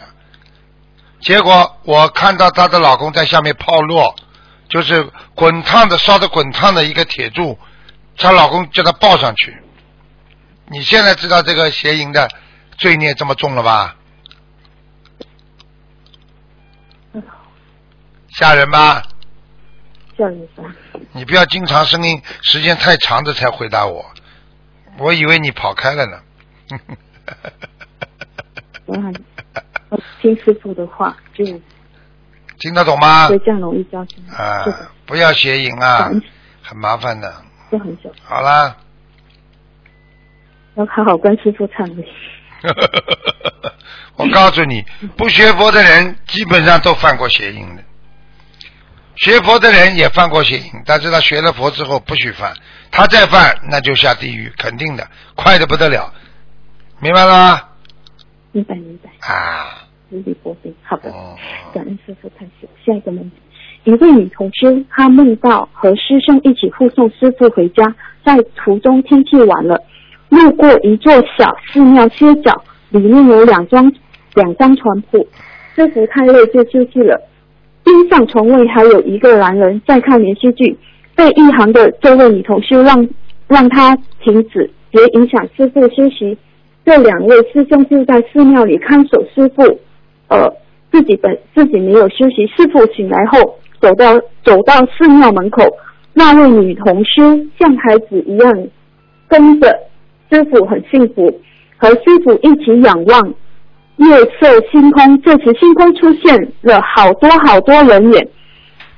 结果我看到她的老公在下面泡落，就是滚烫的烧的滚烫的一个铁柱，她老公叫她抱上去。你现在知道这个邪淫的罪孽这么重了吧？吓人吧？
吓人吧。
你不要经常声音时间太长的才回答我，我以为你跑开了呢。
我很我听师傅的话，就
听得懂吗
就？这样容易交心。
啊，不要邪淫啊，很麻烦的。
就很久，
好啦，
要好好跟师傅忏悔。
我告诉你，不学佛的人基本上都犯过邪淫的。学佛的人也犯过邪淫，但是他学了佛之后不许犯，他再犯那就下地狱，肯定的，快的不得了，明白了吗？
明白明白，
啊，
如履薄冰。好的，
哦，
感恩师傅开始。下一个问题，一位女同修，她梦到和师兄一起护送师傅回家，在途中天气晚了，路过一座小寺庙歇脚，里面有两张两张床铺，师傅太累就休息了。边上床位还有一个男人在看连续剧，被一行的这位女同修让让他停止，别影响师傅休息。这两位师兄就在寺庙里看守师傅，呃，自己本自己没有休息。师傅醒来后，走到走到寺庙门口，那位女同修像孩子一样跟着师傅，很幸福，和师傅一起仰望月色星空。这时星空出现了好多好多人眼，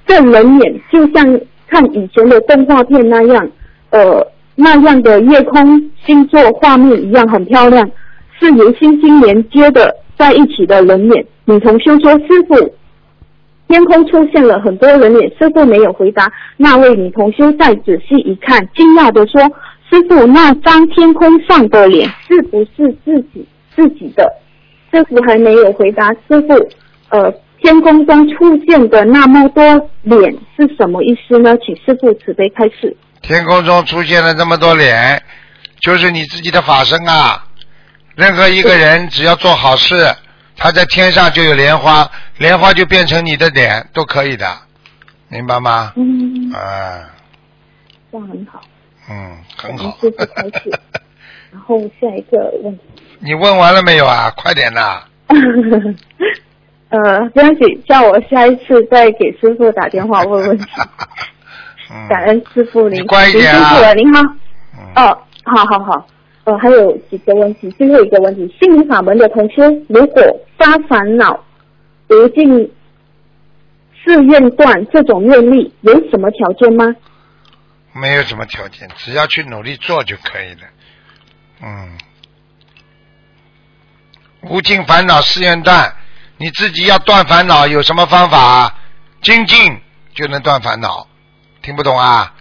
这人眼就像看以前的动画片那样，呃，那样的夜空星座画面一样很漂亮，是由星星连接的在一起的人眼。女同修说：“师傅，天空出现了很多人脸。”师傅没有回答。那位女同修再仔细一看，惊讶的说：“师傅，那张天空上的脸是不是自己自己的？”师傅还没有回答。师傅，呃，天空中出现的那么多脸是什么意思呢？请师傅慈悲开示。
天空中出现了这么多脸，就是你自己的法身啊。任何一个人只要做好事，他在天上就有莲花，莲花就变成你的脸，都可以的，明白吗？
嗯，
啊，
这样很好。
嗯，很好
师傅开示。然后下一个问题。
你问完了没有啊？快点呐！
呃，不要紧，叫我下一次再给师傅打电话问问题。
嗯，
感恩师傅您，辛苦了，您好。
嗯
哦，好好好。呃，还有几个问题，最后一个问题，心灵法门的同学，如果发烦恼、无尽誓愿断这种愿力，有什么条件吗？
没有什么条件，只要去努力做就可以了。嗯，无尽烦恼誓愿断，你自己要断烦恼，有什么方法？精进就能断烦恼，听不懂啊？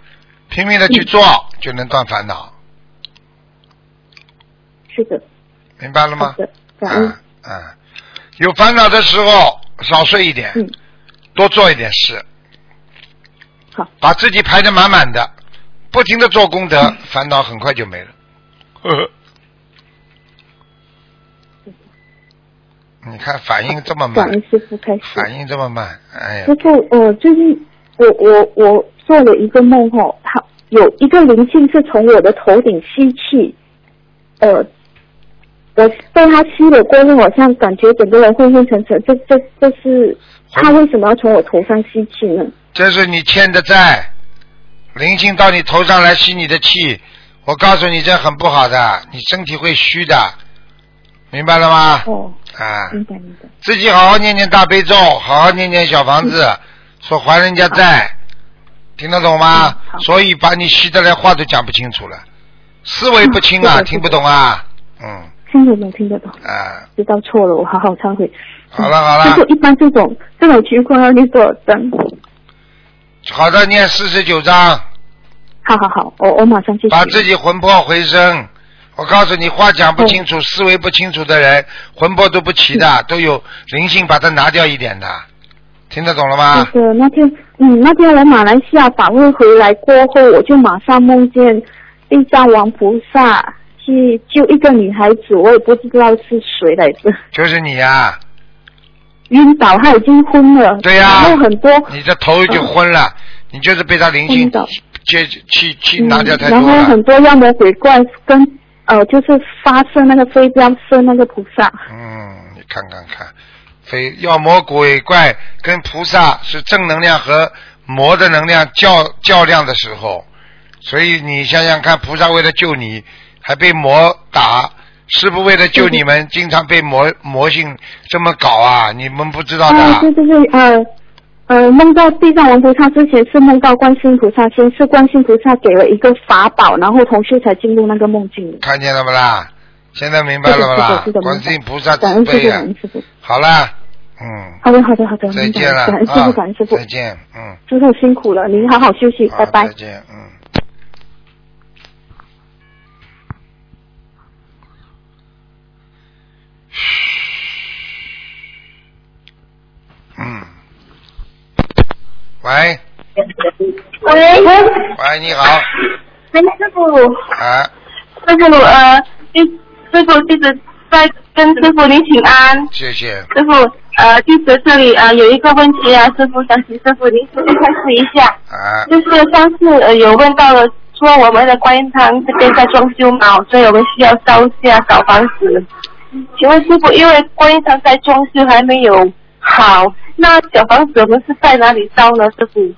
拼命的去做、就能断烦恼，
是的，
明白了吗？
好的，感恩。
嗯嗯，有烦恼的时候少睡一点，
嗯，
多做一点事，
好，
把自己排得满满的，不停的做功德，烦恼很快就没了。呵 呵你看反应这么慢
感恩，师傅开始。
反应这么慢，哎呀
师，傅，呃，最近我我我做了一个梦吼，它有一个灵性是从我的头顶吸气，呃，我被他吸了过后，好像感觉整个人昏昏沉沉，这这这是他为什么要从我头上吸气呢？
这是你欠的债，灵性到你头上来吸你的气，我告诉你这很不好的，你身体会虚的，明白了吗？
哦，
啊，
明白明白，
自己好好念念大悲咒，好好念念小房子，说还人家债，听得懂吗？所以把你吸的来话都讲不清楚了，思维不清啊，
嗯
听不懂啊，嗯。
听得懂听得懂，
啊，
知道错了，我好好忏悔。
好了好了，
师傅，一般这种这种情况要念多少章？
好的，念四十九章，
好好好，我我马上去。
把自己魂魄回升。我告诉你，话讲不清楚，思维不清楚的人，魂魄都不齐的，都有灵性把它拿掉一点的，听得懂了吗？
那个那天，嗯，那天我马来西亚访问回来过后，我就马上梦见地藏王菩萨去救一个女孩子，我也不知道是谁来着，
就是你呀、
晕倒，他已经昏了。
对呀、
然后很多，
你的头已经昏了，你就是被他灵性接去去
嗯
拿掉太
然后。很多妖魔鬼怪跟呃，就是发射那个飞镖射那个菩萨。
嗯，你看看看，非妖魔鬼怪跟菩萨是正能量和魔的能量较较量的时候，所以你想想看，菩萨为了救你，还被魔打。师傅为了救你们，经常被魔魔性这么搞啊！你们不知道的。
啊，对对对，呃呃，梦到地藏王菩萨之前是梦到观世音菩萨，先是观世音菩萨给了一个法宝，然后同修才进入那个梦境。
看见了不啦？现在明白了不啦
是的是的是？的
观世音菩萨
感恩师傅，
慈悲啊
感！恩师傅。
好啦，嗯，
好的，好的，好的，
再见了
感恩师傅，
啊
感恩师！傅
再，见，嗯，
师傅辛苦了，您好好休息，拜拜
再。见，嗯。嗯，喂。
喂，
喂，你好，
喂，师傅，
啊，
师傅，呃，弟师傅弟子在跟师傅您请安。
谢谢，
师傅，呃，弟子这里呃有一个问题啊，师傅想请师傅您开示一下，
啊，
就是上次呃有问到了说我们的观音堂这边在装修嘛，所以我们需要烧下小房子。请问师傅，因为观音堂在装修还没有好，那小房子我们是在哪里烧呢？师傅？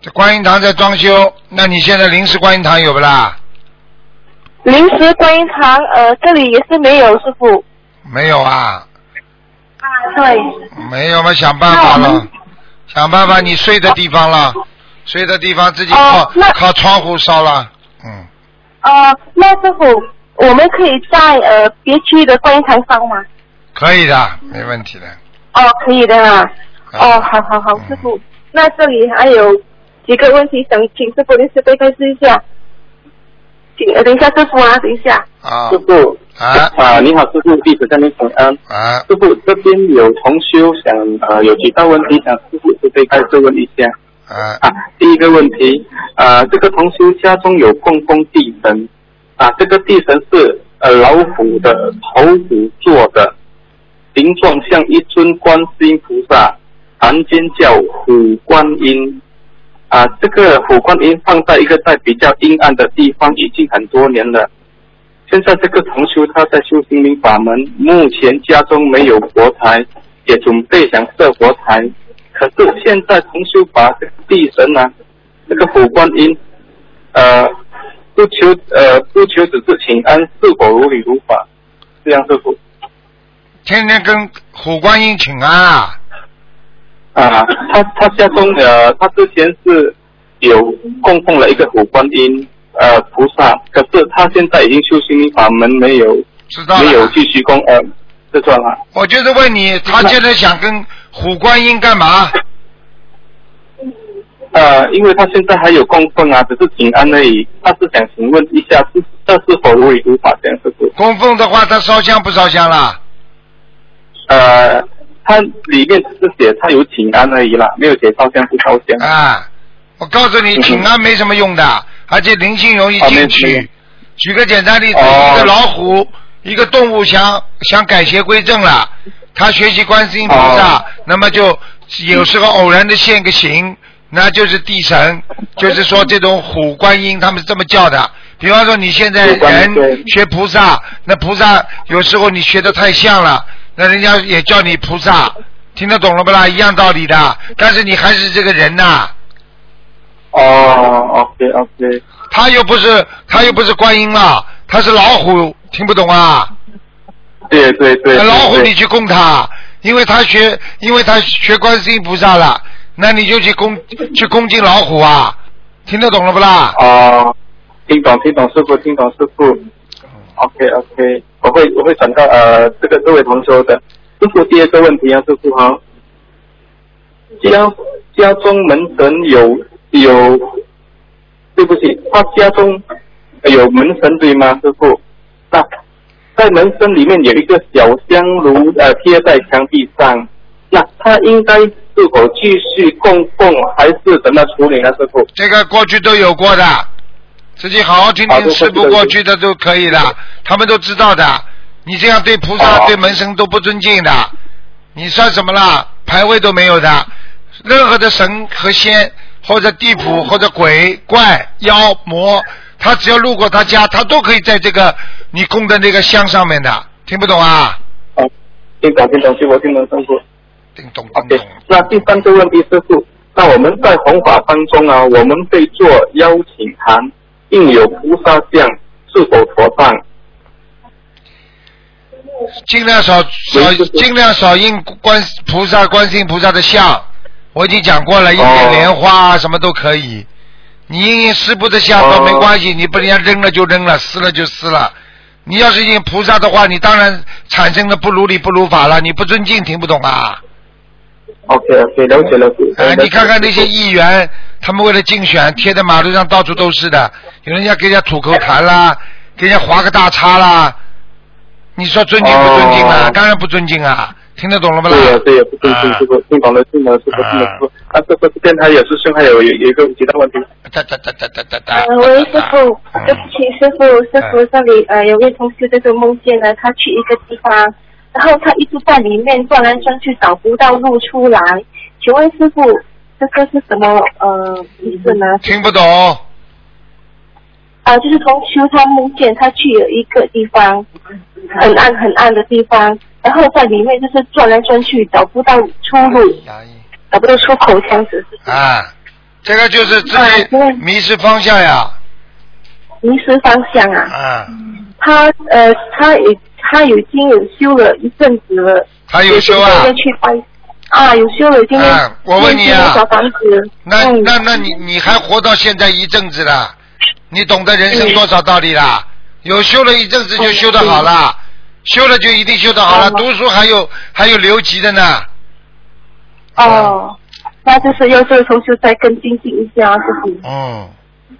这观音堂在装修，那你现在临时观音堂有不啦？
临时观音堂，呃，这里也是没有师傅。
没有啊，啊
对，
没有嘛，想办法了想办法，你睡的地方了，睡的地方自己
哦
靠
那
靠窗户烧了，嗯，
呃，那师傅，我们可以在呃别区的观音堂烧吗？
可以的，没问题的。
哦，可以的啊。
啊
哦，好好好，
嗯
师傅。那这里还有几个问题想请师傅您慈悲开示一下。请呃等一下，师傅啊，等一下。
啊
师傅
啊
啊，你好，师傅，弟子向您请安。
啊，
师傅这边有同修想呃有几道问题想师傅慈悲开示问一下
啊
啊。第一个问题啊，这个同修家中有供奉地神啊，这个地神是呃老虎的头骨做的，形状像一尊观世音菩萨，凡间叫虎观音。啊，这个虎观音放在一个在比较阴暗的地方已经很多年了。现在这个同修他在修心灵法门，目前家中没有佛台，也准备想设佛台。可是现在同修把这个地神啊，这个虎观音，呃，不求呃不求只是请安，是否如理如法？这样师傅
天天跟虎观音请安啊，
啊，他他家中呃，他之前是有供奉了一个虎观音呃菩萨，可是他现在已经修心法门，没有
知道。
没有继续供呃，这算了。
我就是问你，他现在想跟虎观音干嘛？
呃，因为他现在还有供奉啊，只是请安而已。他是想请问一下，是这是否如理如法这样子？
供奉的话，他烧香不烧香啦？
呃，它里面只是写他有请安而已啦，没有写烧香不烧香。
啊，我告诉你，请安没什么用的，而且灵性容易进去。举个简单例子，
哦
一个老虎，一个动物想想改邪归正了，他学习观世音菩萨，
哦
那么就有时候偶然的现个形，那就是地神，就是说这种虎观音，他们是这么叫的。比方说你现在人学菩萨，那菩萨有时候你学的太像了，那人家也叫你菩萨，听得懂了不啦？一样道理的，但是你还是这个人呐、
哦，OK OK，
他又不是他又不是观音啊，他是老虎，听不懂啊？
对对对。
老虎你去供他，因为他学，因为他学观世音菩萨了，那你就去恭去恭敬老虎啊，听得懂了不啦？
哦，听懂听懂师傅听懂师傅。OK OK，我会我会转告呃这个这位同修的。师傅第二个问题啊，师傅哈，家家中门神有有，对不起，他家中有门神对吗，师傅？那在门神里面有一个小香炉，呃，贴在墙壁上，那他应该是否继续供奉，还是怎么处理呢，师傅？
这个过去都有过的，自己好好听听，
好的
事不过去的都可以的，他们都知道的。你这样对菩萨、对门神都不尊敬的，你算什么啦？牌位都没有的，任何的神和仙或者地府或者鬼怪妖魔，他只要路过他家，他都可以在这个你供的那个香上面的，听不懂啊？
哦，听懂听懂，师傅听懂师傅。
叮咚咚
OK，
咚。
那第三个问题，师傅，那我们在弘法当中啊，我们被做邀请函，印有菩萨像，是否妥当？
尽量少少尽量少印观菩萨、观世音菩萨的像，我已经讲过了，印点
哦
莲花啊什么都可以。你印印师傅的像都
哦
没关系，你不人家扔了就扔了，撕了就撕了。你要是印菩萨的话，你当然产生了不如理不如法了，你不尊敬，听不懂啊？
OK OK，了解了解。
哎，
了解
你看看那些议员，他们为了竞选，贴在马路上到处都是的，有人家给人家吐口痰啦，给人家划个大叉啦，你说尊敬不尊敬啊？
哦
当然不尊敬啊！听得懂了不啦？
对呀对呀，不对对，
啊
师傅听懂了听懂了，听懂了。啊，这边还有师兄还有有有一个其他问题。
哒哒哒哒哒哒哒。
呃，喂，师傅，
嗯
对不起，师傅，师傅，这里呃有位同学就是梦见了，他去一个地方，然后他一直在里面转来转去，找不到路出来。请问师傅，这个是什么呃意思呢？
听不懂，
啊，就是同修他梦见他去了一个地方，很暗很暗的地方，然后在里面就是转来转去，找不到出路，找不到出口，这样子是
啊，这个就是自己迷失方向呀，
迷失方向啊。
啊，
他呃，他也他已经有修了一阵子了，
他有修啊？
啊，有修了，今天
啊我问你啊
小房子，
那
嗯。
那那你你还活到现在一阵子了，你懂得人生多少道理啦？有修了一阵子就修得好了，修了就一定修得好了。
哦
读书还有还有留级的呢，
哦，那就是要这个同学再更精进一下，师傅
嗯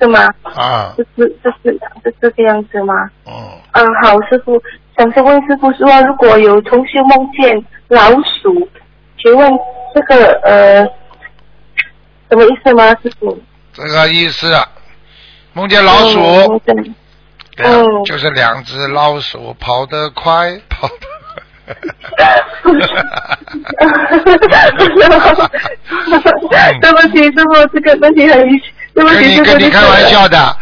是吗？
啊。
就是就是就是这个样子吗？
嗯，
嗯，好，师傅，想是问师傅说，如果有同学梦见老鼠，请问这个呃什么意思吗？师傅？
这个意思。梦见老
嗯
鼠，
梦见
对啊
嗯
就是两只老鼠跑得快，跑得。
对不起，师傅，这个问题很，对不
跟
起，
跟你开玩笑的，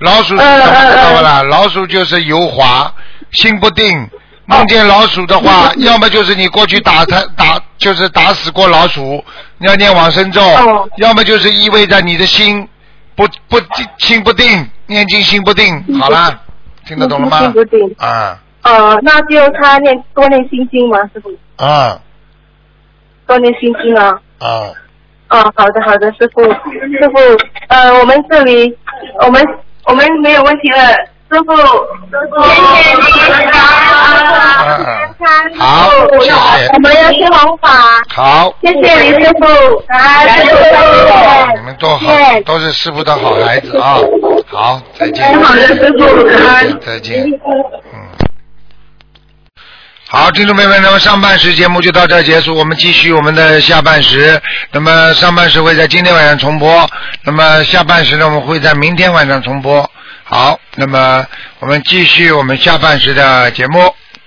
老鼠是什么
嗯嗯
知道不啦？老鼠就是油滑，心不定。梦见老鼠的话，
嗯
要么就是你过去打它 打，就是打死过老鼠，你要念往生咒；
哦
要么就是意味着你的心不不心不定，念经心不定。好了，听得懂了吗
心？不定。
啊
呃，那就他念多念心经吗，师傅？
啊
多念心经啊。
啊！
啊，好的好的，师傅，师傅，呃，我们这里我们我们没有问题了，师傅，谢谢你，
嗯嗯好谢谢
我们要听弘法，
好，
谢谢李师傅，啊，师傅
你们都好都是师傅的好孩子啊！好，再见。
很好的师傅，
再见。嗯。好，听众朋友们，那么上半时节目就到这儿结束，我们继续我们的下半时。那么上半时会在今天晚上重播，那么下半时呢，我们会在明天晚上重播。好，那么我们继续我们下半时的节目。